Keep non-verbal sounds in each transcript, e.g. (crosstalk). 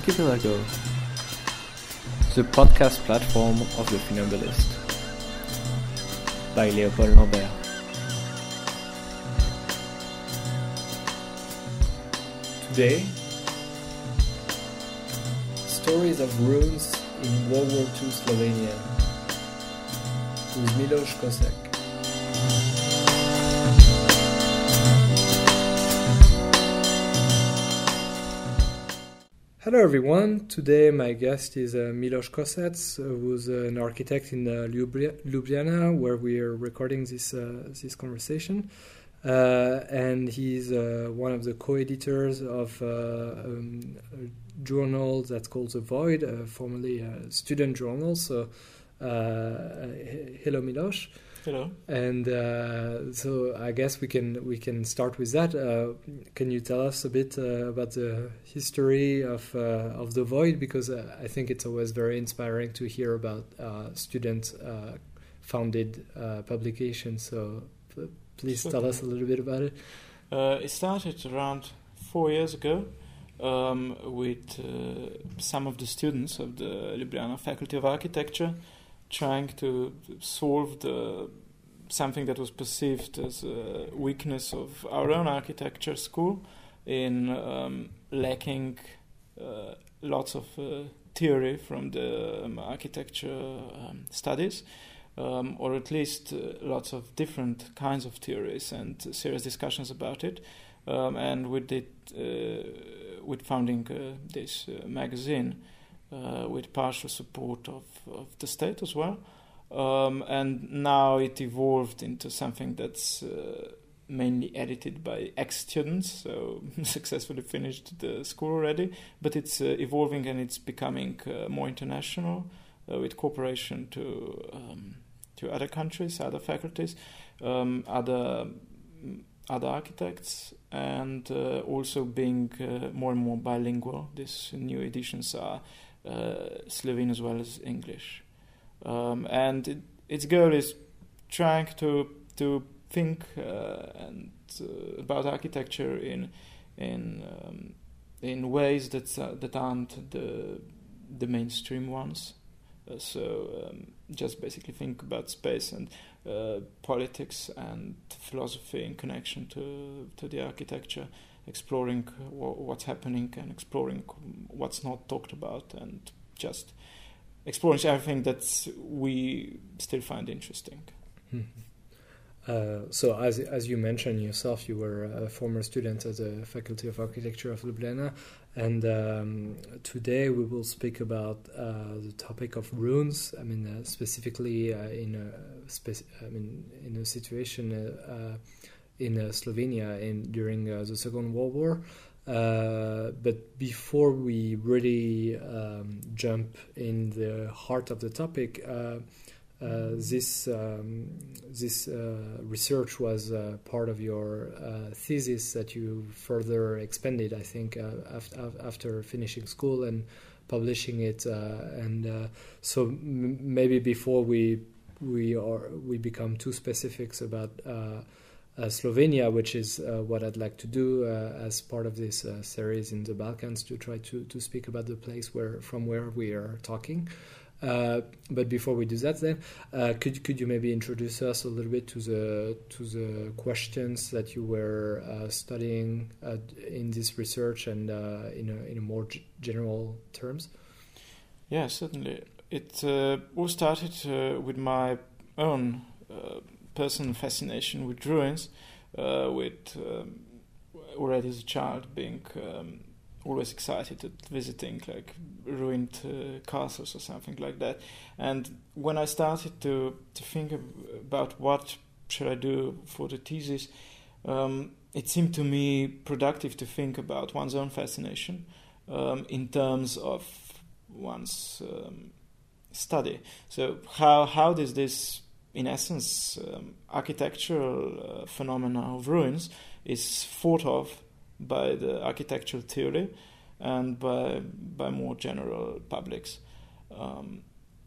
Archipelago, the podcast platform of the Funambulist, by Léopold Lambert. Today, stories of ruins in World War II Slovenia with Milos Kosec. Hello everyone. Today my guest is uh, Milos Kosec, uh, who's an architect in uh, Ljubljana, where we are recording this uh, this conversation. Uh, and he's uh, one of the co-editors of um, a journal that's called The Void, formerly a student journal. So, hello Milos. Hello. And uh, so I guess we can we can start with that. Uh, can you tell us a bit uh, about the history of uh, of the void? Because uh, I think it's always very inspiring to hear about uh, student uh, founded uh, publications. So please tell us a little bit about it. Uh, it started around four years ago um, with uh, some of the students of the Ljubljana Faculty of Architecture trying to solve the something that was perceived as a weakness of our own architecture school in um, lacking uh, lots of uh, theory from the um, architecture um, studies. um, or at least uh, lots of different kinds of theories and serious discussions about it. Um, and we did, uh, with founding uh, this uh, magazine, with partial support of, of the state as well. Um, and now it evolved into something that's uh, mainly edited by ex students, so (laughs) successfully finished the school already. But it's uh, evolving and it's becoming uh, more international uh, with cooperation to um, to other countries, other faculties, um, other other architects, and uh, also being uh, more and more bilingual. These new editions are uh, Slovene as well as English, um, and it, its goal is trying to to think uh, and uh, about architecture in in um, in ways that uh, that aren't the the mainstream ones. Uh, so um, just basically think about space and uh, politics and philosophy in connection to to the architecture, exploring what's happening and exploring what's not talked about, and just exploring everything that we still find interesting. Uh, so, as as you mentioned yourself, you were a former student at the Faculty of Architecture of Ljubljana, and um, today we will speak about uh, the topic of runes. I mean, uh, specifically uh, in a spec- I mean, in a situation uh, uh, in uh, Slovenia in during uh, the Second World War. Uh, but before we really um, jump in the heart of the topic. Uh, uh, this um, this uh, research was part of your thesis that you further expanded, I think, after, after finishing school and publishing it. And so m- maybe before we we are we become too specifics about Slovenia, which is uh, what I'd like to do uh, as part of this uh, series in the Balkans to try to, to speak about the place where from where we are talking. Uh, but before we do that, then uh, could could you maybe introduce us a little bit to the to the questions that you were uh, studying uh, in this research and uh, in a in a more general terms? Yeah, certainly. It uh, all started uh, with my own uh, personal fascination with ruins, uh, with um, already as a child being um, always excited at visiting like ruined uh, castles or something like that. And when I started to to think about what should I do for the thesis, um, it seemed to me productive to think about one's own fascination um, in terms of one's um, study. So how how does this, in essence, um, architectural uh, phenomena of ruins is thought of by the architectural theory and by by more general publics. Um,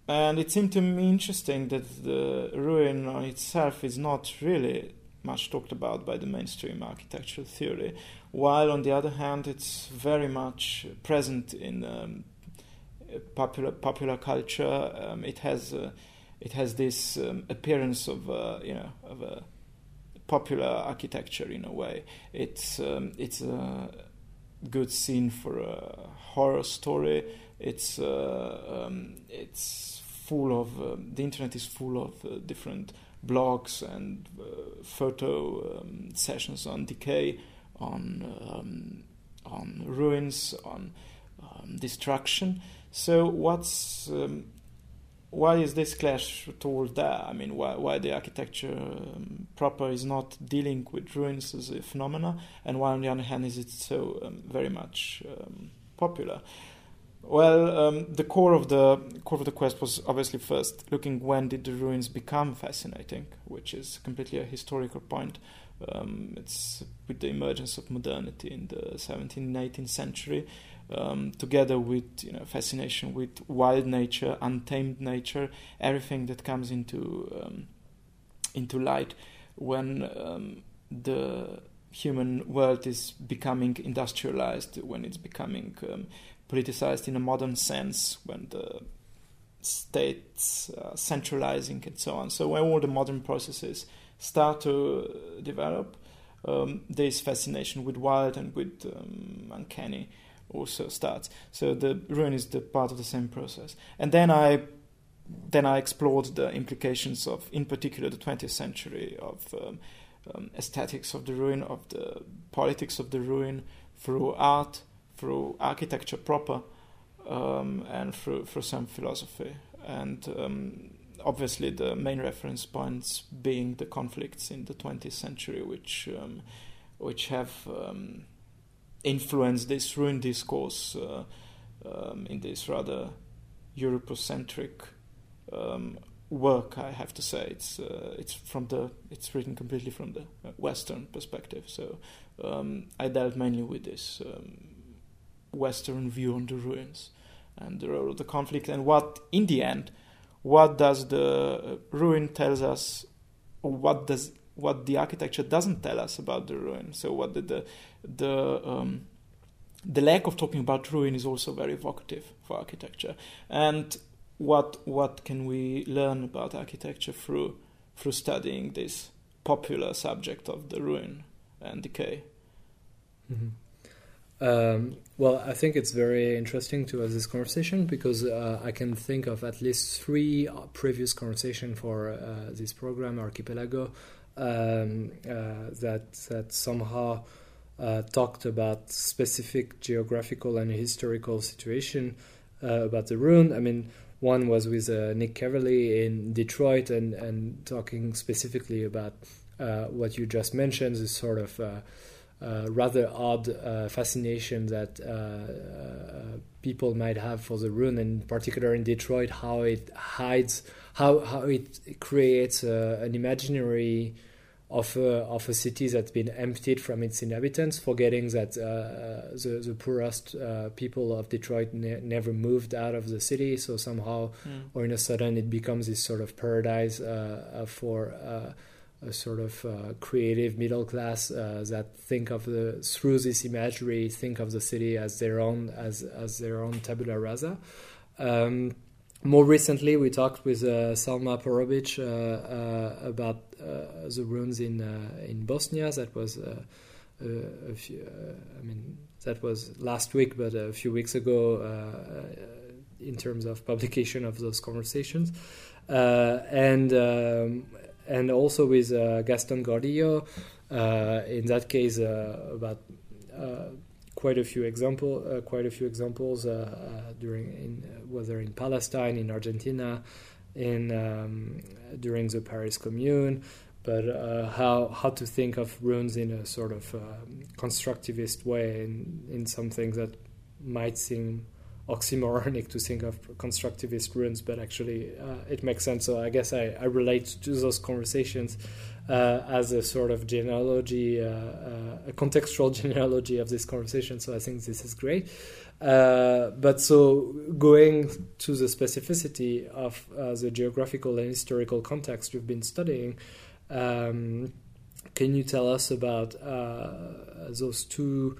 and it seemed to me interesting that the ruin itself is not really much talked about by the mainstream architectural theory, while on the other hand, it's very much present in um, popular popular culture. Um, it has it has this um, appearance of uh, you know of a popular architecture in a way. It's um, it's a good scene for a horror story. It's uh, um, it's full of um, the internet is full of uh, different blogs and uh, photo um, sessions on decay, on um, on ruins, on destruction. So what's um, why is this clash towards that? I mean, why why the architecture um, proper is not dealing with ruins as a phenomena, and why on the other hand is it so um, very much um, popular? Well, um, the core of the core of the quest was obviously first looking when did the ruins become fascinating, which is completely a historical point. Um, it's with the emergence of modernity in the 17th and 18th century um, together with you know fascination with wild nature, untamed nature, everything that comes into um, into light when um, the human world is becoming industrialized, when it's becoming um, politicized in a modern sense, when the states uh, centralizing and so on. So when all the modern processes start to develop, um, there's fascination with wild and with um, uncanny also starts. So the ruin is the part of the same process. And then I then I explored the implications of, in particular, the 20th century of um, um, aesthetics of the ruin, of the politics of the ruin, through art, through architecture proper, um, and through through some philosophy. And um, obviously, the main reference points being the conflicts in the 20th century, which um, which have um, influence this ruin discourse uh, um, in this rather Eurocentric um, work. I have to say it's uh, it's from the it's written completely from the uh, Western perspective. So um, I dealt mainly with this um, Western view on the ruins and the role of the conflict and what in the end what does the ruin tells us what does what the architecture doesn't tell us about the ruin. So what did the the um, the lack of talking about ruin is also very evocative for architecture. And what what can we learn about architecture through through studying this popular subject of the ruin and decay? Mm-hmm. Um, well, I think it's very interesting to have this conversation because uh, I can think of at least three previous conversations for uh, this program, Archipelago, um, uh, that that somehow uh, talked about specific geographical and historical situation uh, about the rune. I mean, one was with Nick Caverly in Detroit and and talking specifically about what you just mentioned, this sort of uh, rather odd uh, fascination that uh, people might have for the ruin, in particular in Detroit, how it hides, how how it creates an imaginary of a, of a city that's been emptied from its inhabitants, forgetting that uh, the, the poorest uh, people of Detroit ne- never moved out of the city. So somehow, mm. or in a sudden, it becomes this sort of paradise uh, for a sort of uh, creative middle class uh, that think of the through this imagery think of the city as their own as as their own tabula rasa. Um, more recently, we talked with uh, Salma Porobic uh, uh, about uh, the ruins in in Bosnia. That was a few, I mean that was last week, but a few weeks ago in terms of publication of those conversations. and um, and also with uh, Gaston Gordillo. Uh, in that case, uh, about quite a few example, quite a few examples during in, whether in Palestine, in Argentina, in um, during the Paris Commune, but uh, how how to think of ruins in a sort of uh, constructivist way in, in something that might seem oxymoronic to think of constructivist ruins, but actually uh, it makes sense. So I guess I, I relate to those conversations uh, as a sort of genealogy, uh, uh a contextual (laughs) genealogy of this conversation. So I think this is great. Uh, but so going to the specificity of uh, the geographical and historical context you've been studying. Um, can you tell us about uh, those two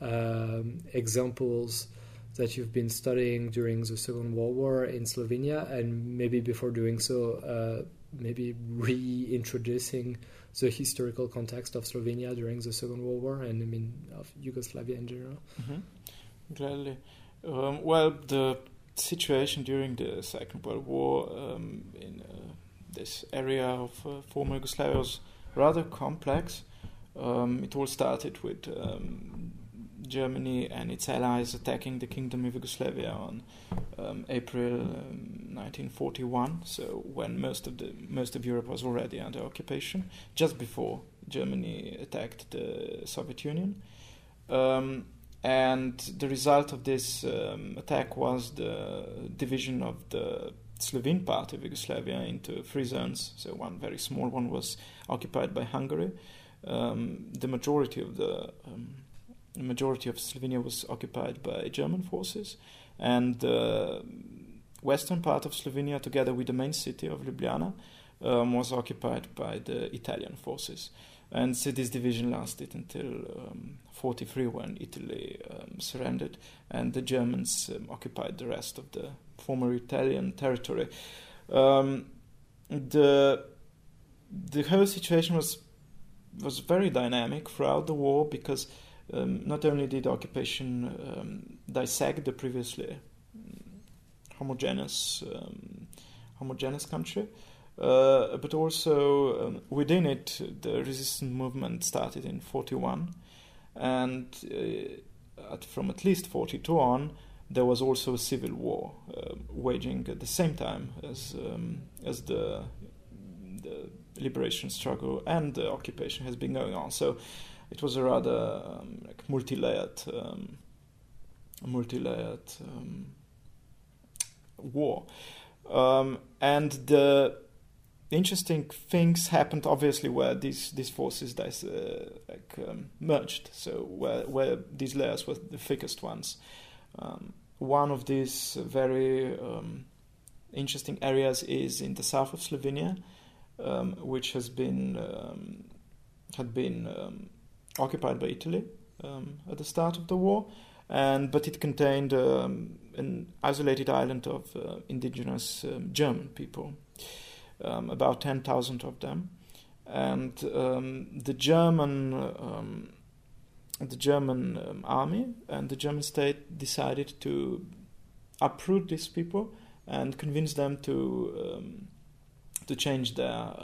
um, examples that you've been studying during the Second World War in Slovenia, and maybe before doing so, uh, maybe reintroducing the historical context of Slovenia during the Second World War, and I mean of Yugoslavia in general? Mm-hmm. Gladly. Um, well, the situation during the Second World War um, in uh, this area of uh, former Yugoslavia was rather complex. Um, it all started with um, Germany and its allies attacking the Kingdom of Yugoslavia on um, April 1941. Um, so when most of the most of Europe was already under occupation, just before Germany attacked the Soviet Union. Um, and the result of this um, attack was the division of the Slovene part of Yugoslavia into three zones. So one very small one was occupied by Hungary. Um, the majority of the, um, the majority of Slovenia was occupied by German forces, and the western part of Slovenia, together with the main city of Ljubljana, um, was occupied by the Italian forces. And so this division lasted until um, 43 when Italy um, surrendered and the Germans um, occupied the rest of the former Italian territory. Um, the the whole situation was was very dynamic throughout the war because um, not only did occupation um, dissect the previously homogeneous homogeneous country, uh, but also um, within it, the resistance movement started in 41, and uh, at, from at least 42 on, there was also a civil war uh, waging at the same time as um, as the the liberation struggle and the occupation has been going on. So it was a rather um, like multi-layered, um, multi-layered um, war, um, and the interesting things happened obviously where these these forces uh, like um, merged. So where where these layers were the thickest ones. Um, one of these very interesting areas is in the south of Slovenia which has been had been occupied by Italy at the start of the war and but it contained an isolated island of uh, indigenous German people um, about 10,000 of them. And um, the German um, the German um, army and the German state decided to uproot these people and convince them to um, to change their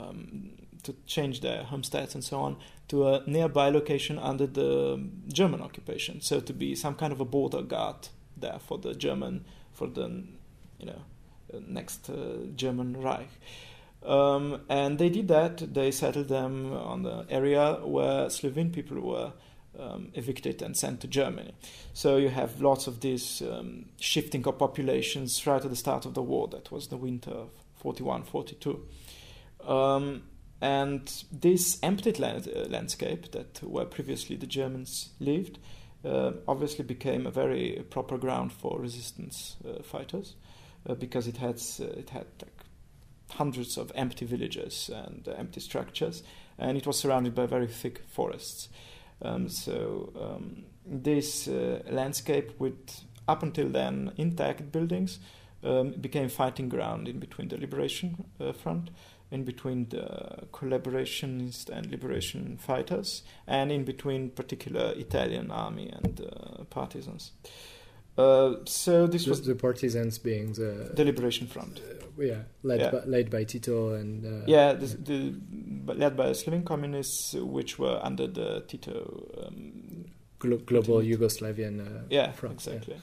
to change their homesteads and so on to a nearby location under the German occupation. So to be some kind of a border guard there for the German, for the you know next uh, German Reich. Um, and they did that. They settled them on the area where Slovene people were um, evicted and sent to Germany. So you have lots of this um, shifting of populations right at the start of the war. That was the winter of 41 42. And this empty land, uh, landscape that where previously the Germans lived uh, obviously became a very proper ground for resistance uh, fighters uh, because it had uh, it had like, hundreds of empty villages and empty structures, and it was surrounded by very thick forests. Um, so um, this uh, landscape, with up until then intact buildings, um, became fighting ground in between the liberation front, in between the collaborationist and liberation fighters, and in between particular Italian army and uh, partisans. Uh, so this was the partisans being the the Liberation Front. Uh, yeah, led Yeah. By, led by Tito and uh, Yeah, the, the, led by Slovene communists, which were under the Tito. Um, glo- global. Yugoslavian. Uh, yeah, front, exactly.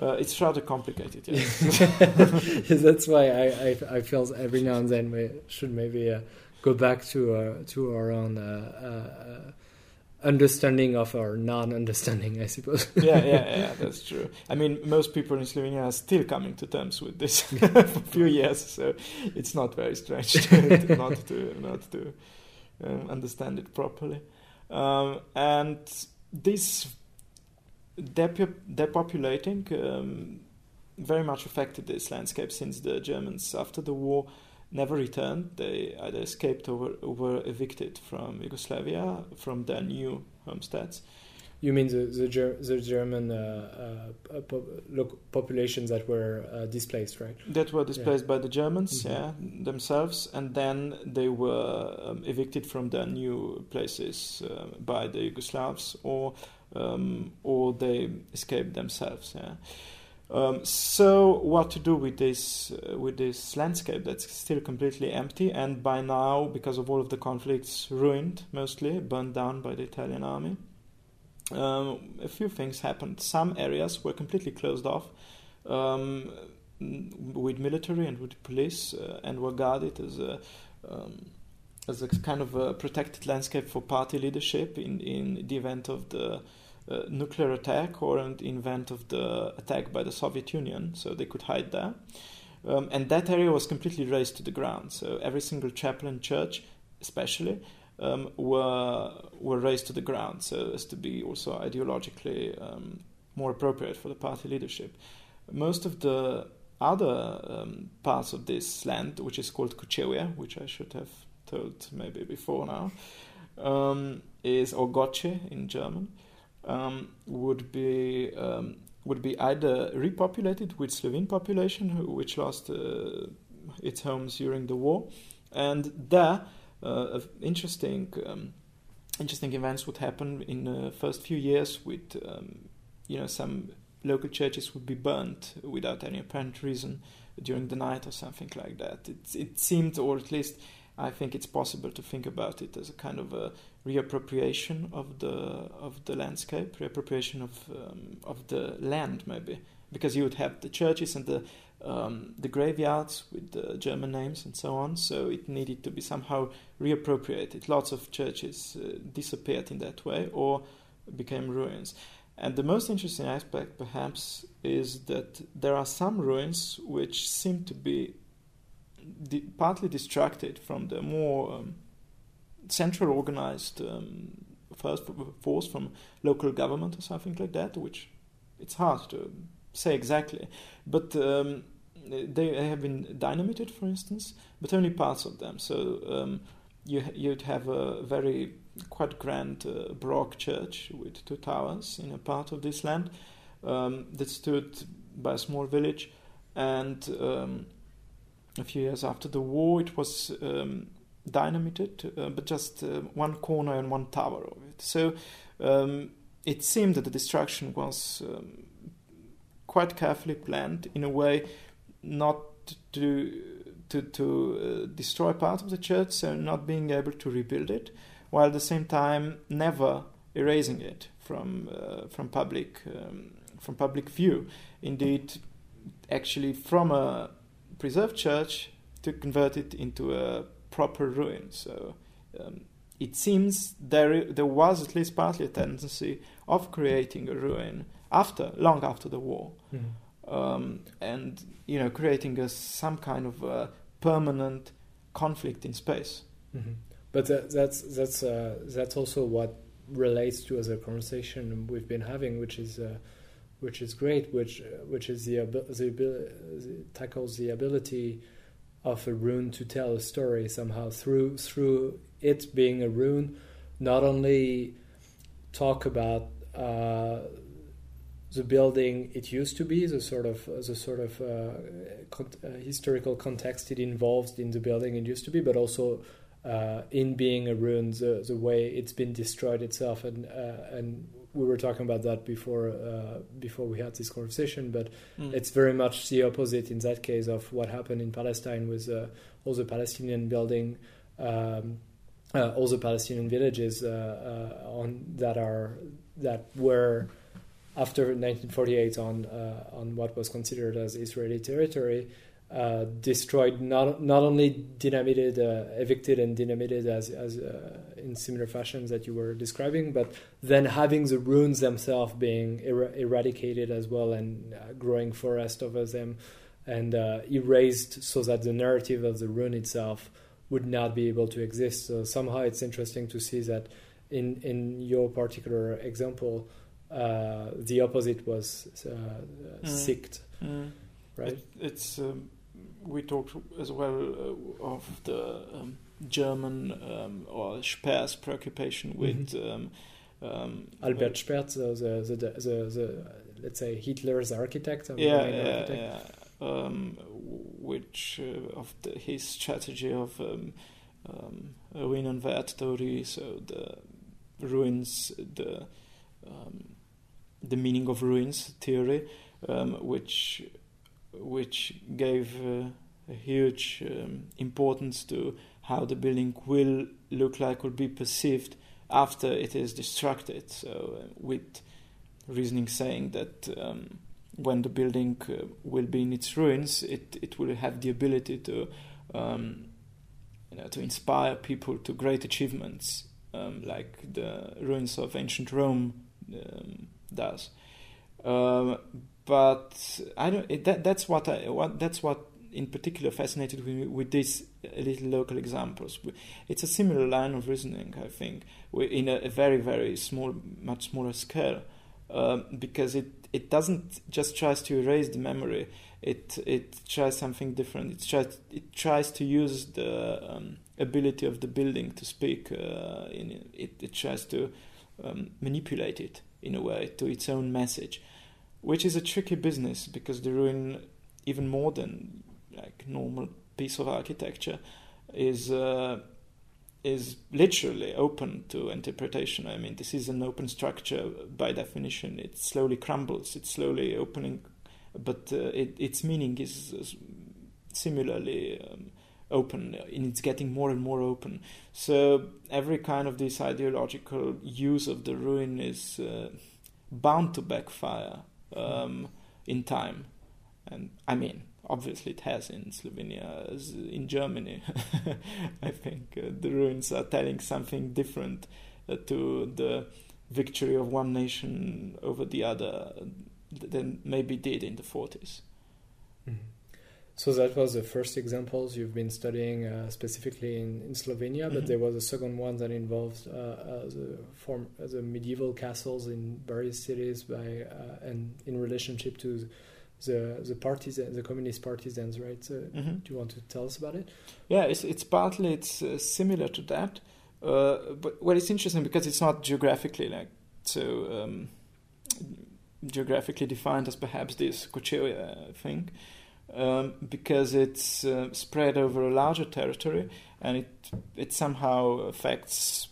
Uh, it's rather complicated. Yes. (laughs) Yes, that's why I, I I feel every now and then we should maybe uh, go back to our to our own uh, uh, uh, understanding of our non-understanding, I suppose. (laughs) yeah, yeah, yeah, (laughs) that's true. I mean, most people in Slovenia are still coming to terms with this for a few years, so it's not very strange to, to not to not to um, understand it properly. Um, and this depopulating um, very much affected this landscape since the Germans, after the war, never returned. They either escaped or were, evicted from Yugoslavia from their new homesteads. You mean the the, Ger- the German uh, uh, po- populations that were uh, displaced, right? That were displaced Yeah. by the Germans, Mhm. yeah, themselves, and then they were um, evicted from their new places uh, by the Yugoslavs, or um, or they escaped themselves. Yeah. Um, so what to do with this uh, with this landscape that's still completely empty and by now because of all of the conflicts ruined mostly burned down by the Italian army um, a few things happened some areas were completely closed off um, with military and with police uh, and were guarded as a um, as a kind of a protected landscape for party leadership in, in the event of the uh, nuclear attack or in the event of the attack by the Soviet Union, so they could hide there. Um, and that area was completely razed to the ground. So every single chapel and church, especially, um, were were razed to the ground, so as to be also ideologically um, more appropriate for the party leadership. Most of the other um, parts of this land, which is called Kočevje, which I should have told maybe before now, um, is or Gottschee in German, um, would be um, would be either repopulated with Slovene population, which lost uh, its homes during the war, and there, uh, interesting um, interesting events would happen in the first few years. With um, you know some local churches would be burnt without any apparent reason during the night or something like that. It it seemed, or at least I think it's possible to think about it as a kind of a reappropriation of the of the landscape, reappropriation of um, of the land, maybe because you would have the churches and the um, the graveyards with the German names and so on. So it needed to be somehow reappropriated. Lots of churches uh, disappeared in that way or became ruins. And the most interesting aspect, perhaps, is that there are some ruins which seem to be di- partly distracted from the more um, central organized um, first force from local government or something like that, which it's hard to say exactly. But um, they have been dynamited, for instance, but only parts of them. So um, you you'd have a very quite grand uh, Baroque church with two towers in a part of this land um, that stood by a small village, and um, a few years after the war, it was um, dynamited, uh, but just uh, one corner and one tower of it. So um, it seemed that the destruction was um, quite carefully planned in a way not to to to uh, destroy part of the church, so not being able to rebuild it, while at the same time never erasing it from uh, from public um, from public view. Indeed, actually, from a preserved church to convert it into a proper ruin. So um, it seems there there was at least partly a tendency of creating a ruin after long after the war, Mhm. um, and you know creating a, some kind of permanent conflict in space. Mhm. But that, that's that's uh, that's also what relates to a conversation we've been having, which is uh, which is great, which uh, which is the, the, the tackles the ability of a rune to tell a story somehow through through it being a rune, not only talk about uh, the building it used to be, the sort of the sort of uh, con- uh, historical context it involves in the building it used to be, but also uh, in being a ruin, the the way it's been destroyed itself, and uh, and we were talking about that before uh, before we had this conversation, but Mm. it's very much the opposite in that case of what happened in Palestine with uh, all the Palestinian building, um, uh, all the Palestinian villages uh, uh, on that are that were after 1948 on uh, on what was considered as Israeli territory. Uh, destroyed not not only dynamited, uh, evicted and dynamited as as uh, in similar fashions that you were describing, but then having the ruins themselves being er- eradicated as well and uh, growing forest over them and uh, erased so that the narrative of the ruin itself would not be able to exist. So somehow it's interesting to see that in in your particular example, uh, the opposite was uh, Mm. sicked, Mm. right? It, it's um, we talked as well uh, of the um, German um, or Speer's preoccupation with Mhm. Albert Speer, the, the, the, the, the, let's say Hitler's architect. Yeah, yeah, architect. yeah. Um, which uh, of the, his strategy of um, Ruinenwert theory, so the ruins, the um, the meaning of ruins theory, um, which which gave uh, a huge um, importance to how the building will look like or be perceived after it is destructed. So, uh, with reasoning saying that um, when the building uh, will be in its ruins, it, it will have the ability to um, you know, to inspire people to great achievements, um, like the ruins of ancient Rome um, does. Um, but I don't. That that's what I what that's what in particular fascinated me with these little local examples. It's a similar line of reasoning, I think, in a, a very very small, much smaller scale, um, because it it doesn't just tries to erase the memory. It it tries something different. It tries it tries to use the um, ability of the building to speak. Uh, in it, it tries to um, manipulate it in a way to its own message, which is a tricky business because the ruin, even more than like normal piece of architecture, is. Uh, is literally open to interpretation. I mean, this is an open structure by definition. It slowly crumbles. It's slowly opening, but uh, it, its meaning is similarly um, open, and it's getting more and more open. So every kind of this ideological use of the ruin is uh, bound to backfire um, in time. And I mean, obviously it has in Slovenia in Germany. (laughs) I think uh, the ruins are telling something different uh, to the victory of one nation over the other than maybe did in the 40s. Mhm. So that was the first examples you've been studying uh, specifically in, in Slovenia, but Mhm. there was a second one that involved uh, uh, the form uh, the medieval castles in various cities by uh, and in relationship to the the parties the communist partisans, right? So Mhm. do you want to tell us about it? Yeah, it's it's partly it's uh, similar to that, uh, but well, it's interesting because it's not geographically like so um, geographically defined as perhaps this Kočevje thing, um, because it's uh, spread over a larger territory and it it somehow affects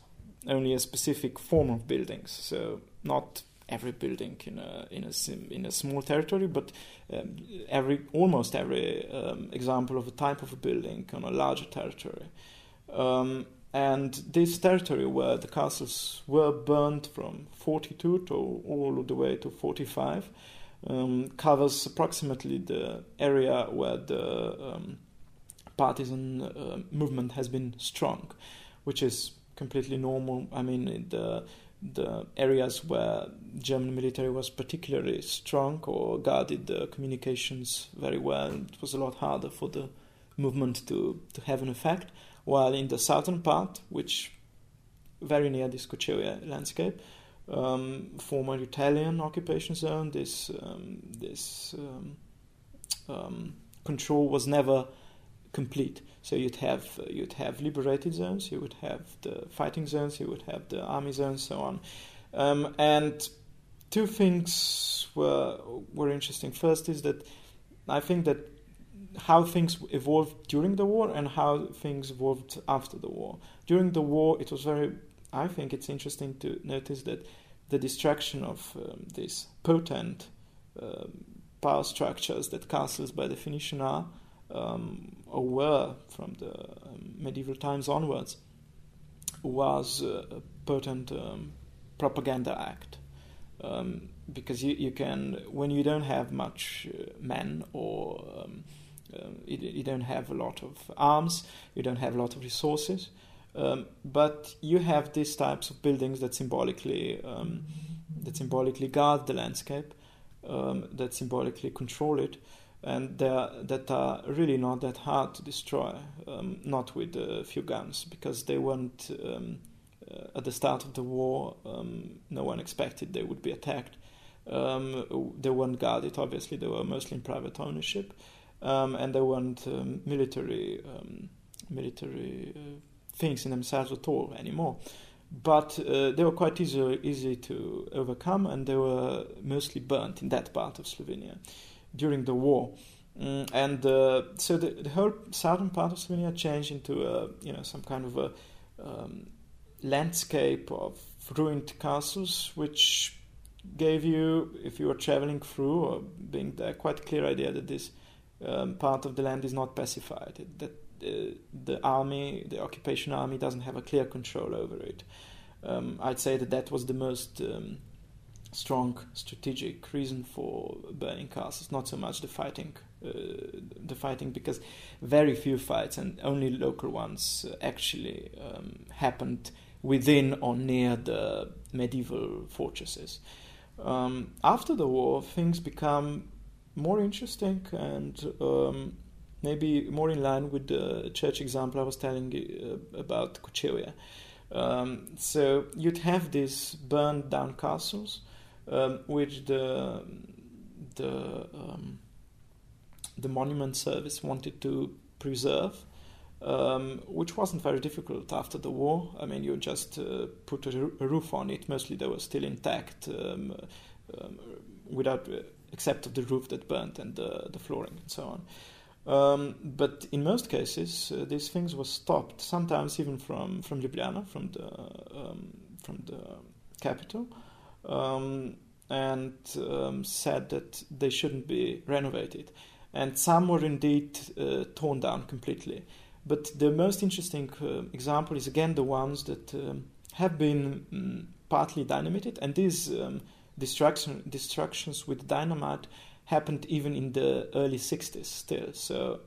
only a specific form of buildings. So not every building in a in a in a small territory, but um, every almost every um, example of a type of a building on a larger territory. Um, and this territory where the castles were burned from 42 to all the way to 45 um, covers approximately the area where the um, partisan uh, movement has been strong, which is completely normal. I mean, the the areas where German military was particularly strong or guarded the communications very well, it was a lot harder for the movement to, to have an effect. While in the southern part, which very near this Kočevje landscape, um, former Italian occupation zone, this um, this um, um, control was never complete. So you'd have you'd have liberated zones, you would have the fighting zones, you would have the army zones, so on. And two things were were interesting. First is that I think that how things evolved during the war and how things evolved after the war. During the war, it was very. I think it's interesting to notice that the destruction of um, these potent um, power structures that castles, by definition, are um, or were from the um, medieval times onwards, was uh, a potent um, propaganda act. Um, because you, you can, when you don't have much uh, men or you, you, don't have a lot of arms, you don't have a lot of resources, um, but you have these types of buildings that symbolically that symbolically guard the landscape, that symbolically control it and that are really not that hard to destroy, um, not with a few guns, because they weren't um, uh, at the start of the war. Um, no one expected they would be attacked. Um, they weren't guarded. Obviously, they were mostly in private ownership, um, and they weren't um, military um, military uh, things in themselves at all anymore. But uh, they were quite easy, easy to overcome, and they were mostly burnt in that part of Slovenia during the war. Mm, and uh, so the, the, whole southern part of Slovenia changed into a, you know some kind of a um, landscape of ruined castles, which gave you, if you were traveling through or being there, quite a clear idea that this um, part of the land is not pacified. That the army, the occupation army, doesn't have a clear control over it. Um, I'd say that that was the most um, strong strategic reason for burning castles, not so much the fighting. Uh, the fighting because very few fights and only local ones actually um, happened within or near the medieval fortresses. Um, after the war, things become more interesting and um, maybe more in line with the church example I was telling you uh, about Kočevje. Um, so you'd have these burned down castles, um, which the the um, the monument service wanted to preserve, um, which wasn't very difficult after the war. I mean, you just uh, put a, roof on it. Mostly they were still intact, um, um, without uh, except of the roof that burnt and the, the flooring and so on. Um, but in most cases, uh, these things were stopped. Sometimes even from from Ljubljana, from the um, from the capital, um, and um, said that they shouldn't be renovated. And some were indeed uh, torn down completely. But the most interesting uh, example is again the ones that um, have been um, partly dynamited, and these um, destruction, destructions with dynamite happened even in the early 60s still, so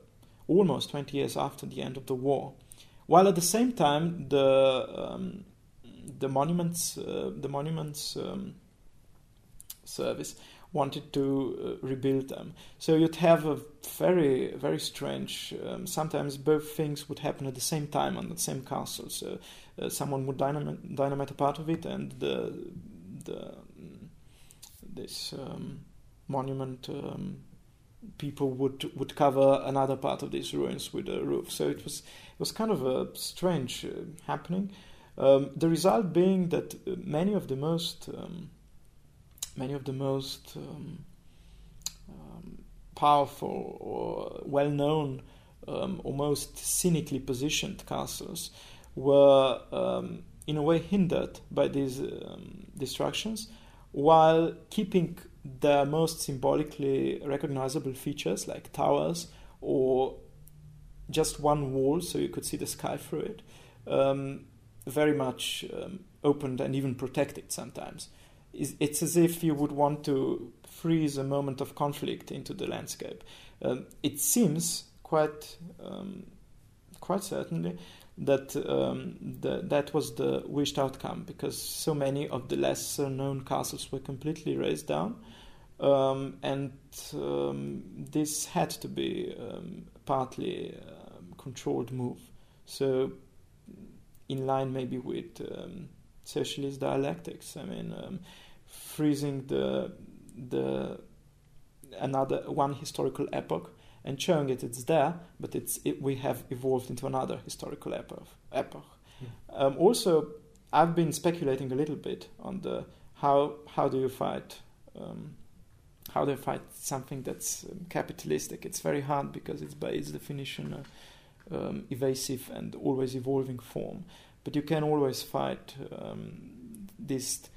almost 20 years after the end of the war. While at the same time, the um, the monuments uh, the monuments um, service wanted to uh, rebuild them. So you'd have a very, very strange. Um, sometimes both things would happen at the same time on the same castle. So uh, someone would dynamite, dynamite a part of it, and the the this um, monument um, people would would cover another part of these ruins with a roof. So it was it was kind of a strange uh, happening. Um, the result being that many of the most um, many of the most um, um, powerful or well known, um, almost cynically positioned castles were in a way hindered by these destructions while keeping the most symbolically recognizable features like towers or just one wall so you could see the sky through it um, very much um, opened and even protected sometimes it's as if you would want to freeze a moment of conflict into the landscape. Um, it seems quite um, quite certainly that um, the, that was the wished outcome because so many of the lesser known castles were completely razed down, um, and um, this had to be um, partly controlled move. So, in line maybe with socialist dialectics. I mean, um, freezing the the another one historical epoch and showing it it's there, but it's it, we have evolved into another historical epoch. epoch. Mm. Um, also, I've been speculating a little bit on the how how do you fight um, how do you fight something that's um, capitalistic? It's very hard because it's by its definition uh, um, evasive and always evolving form but you can always fight um, these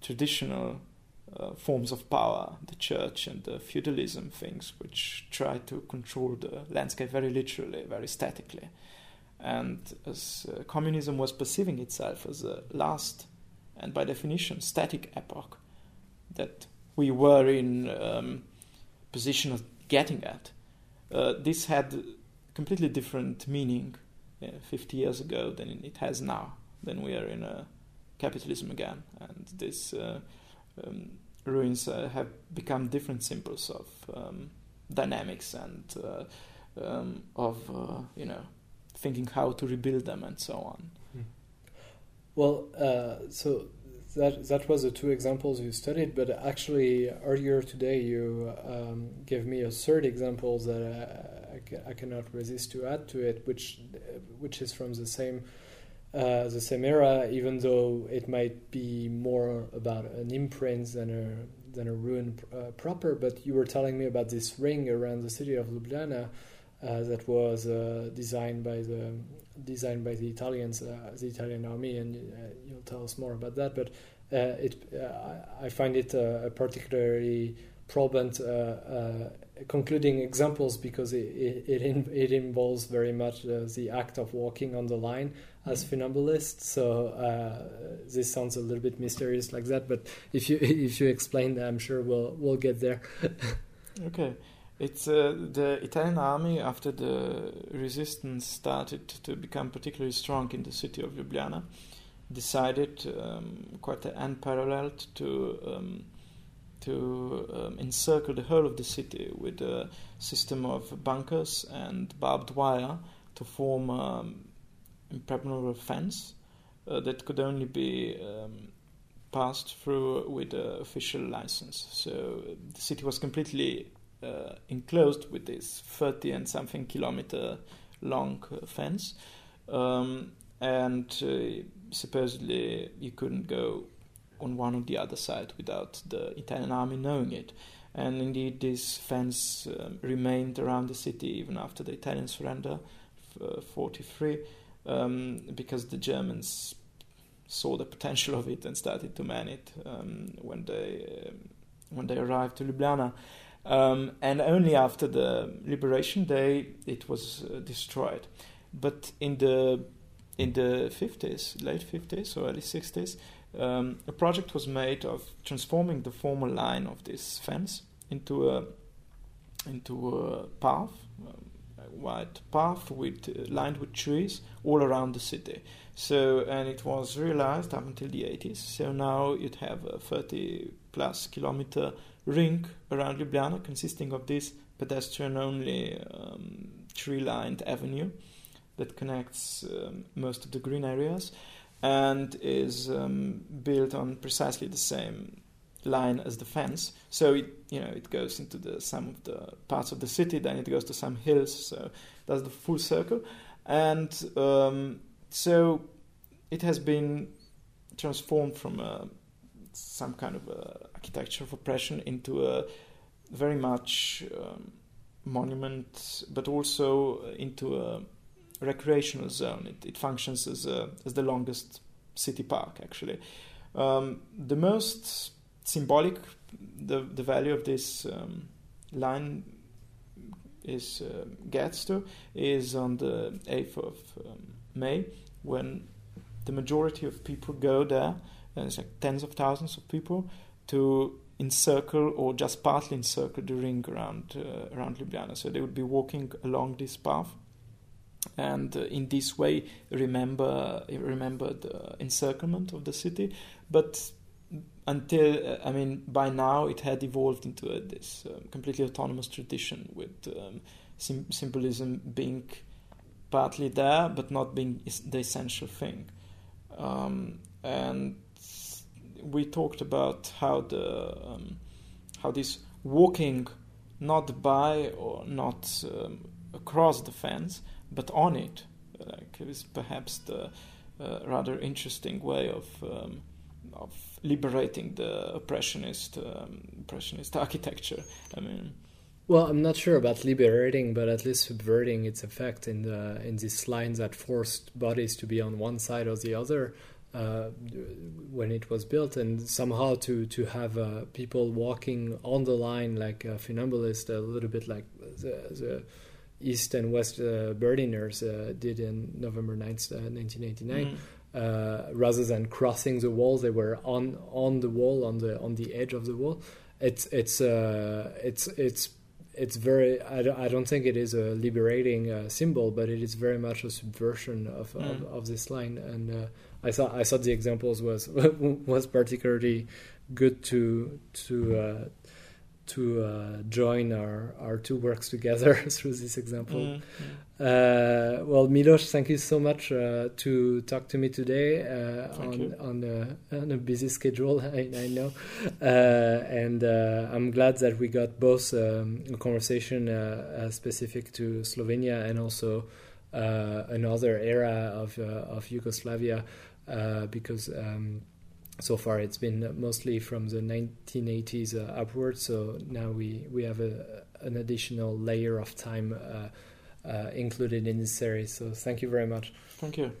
traditional uh, forms of power, the church and the feudalism things, which try to control the landscape very literally, very statically. And as uh, communism was perceiving itself as a last and by definition static epoch that we were in um, position of getting at, uh, this had completely different meaning 50 years ago than it has now. Then we are in capitalism again, and these uh, um, ruins uh, have become different symbols of um, dynamics and uh, um, of uh, you know thinking how to rebuild them and so on. Hmm. Well, uh, so that that was the two examples you studied, but actually earlier today you um, gave me a third example that I, I, cannot resist to add to it, which which is from the same uh, the same era, even though it might be more about an imprint than a than a ruin uh, proper. But you were telling me about this ring around the city of Ljubljana uh, that was uh, designed by the designed by the Italians, uh, the Italian army, and you'll tell us more about that. But it, I find it a particularly probant concluding examples because it it, it, it involves very much uh, the act of walking on the line as mm-hmm. funambulists. So uh, this sounds a little bit mysterious like that, but if you (laughs) if you explain that, I'm sure we'll we'll get there. (laughs) okay. It's uh, the Italian army after the resistance started to become particularly strong in the city of Ljubljana, decided um, quite unparalleled to um, to um, encircle the whole of the city with a system of bunkers and barbed wire to form um, impregnable fence uh, that could only be um, passed through with an official license. So the city was completely uh, enclosed with this 30 and something kilometer long uh, fence. Um, and uh, supposedly you couldn't go on one or the other side without the Italian army knowing it. And indeed, this fence um, remained around the city even after the Italian surrender, uh, 43, um, because the Germans saw the potential of it and started to man it um, when they um, when they arrived to Ljubljana. Um, and only after the liberation day it was uh, destroyed. But in the in the 50s, late 50s or early 60s, um, a project was made of transforming the former line of this fence into a into a path, um, a wide path with uh, lined with trees all around the city. So and it was realized up until the 80s. So now you'd have a 30 plus kilometer ring around Ljubljana consisting of this pedestrian only um, tree lined avenue that connects um, most of the green areas and is um, built on precisely the same line as the fence. So it you know it goes into the some of the parts of the city, then it goes to some hills. So that's the full circle, and um, so it has been transformed from a, some kind of architecture of oppression into a very much um, monument, but also into a recreational zone. It, it functions as, a, as the longest city park, actually. Um, the most symbolic, the, the value of this um, line is uh, gets to is on the 8th of um, May when the majority of people go there, and it's like tens of thousands of people, to encircle or just partly encircle the ring around uh, around Ljubljana. So they would be walking along this path and uh, in this way remember remember the encirclement of the city. But until uh, i mean by now it had evolved into a, this um, completely autonomous tradition with um, sim- symbolism being partly there but not being the essential thing. Um, and we talked about how the um, how this walking not by or not um, across the fence but on it. Like it is perhaps the uh, rather interesting way of um, of liberating the oppressionist um, oppressionist architecture. I mean. Well, I'm not sure about liberating, but at least subverting its effect in the in these lines that forced bodies to be on one side or the other uh, when it was built, and somehow to to have uh, people walking on the line like a funambulist, a little bit like the, the East and West uh, Berliners uh, did in November 9th, 1989. Mm. Uh, rather than crossing the wall, they were on on the wall, on the on the edge of the wall. It's it's uh, it's it's it's very. I don't, I don't think it is a liberating uh, symbol, but it is very much a subversion of mm. of, of, this line. And uh, I thought I thought the examples was (laughs) was particularly good to to to uh, join our, our two works together (laughs) through this example. Mm, mm. Uh, well, Miloš, thank you so much uh, to talk to me today uh, on on a, on a busy schedule. (laughs) I, I know, uh, and uh, I'm glad that we got both um, a conversation specific to Slovenia and also uh, another era of uh, of Yugoslavia, uh, because. Um, so far, it's been mostly from the 1980s uh, upwards. So now we, we have a, an additional layer of time uh, uh, included in this series. So thank you very much. Thank you.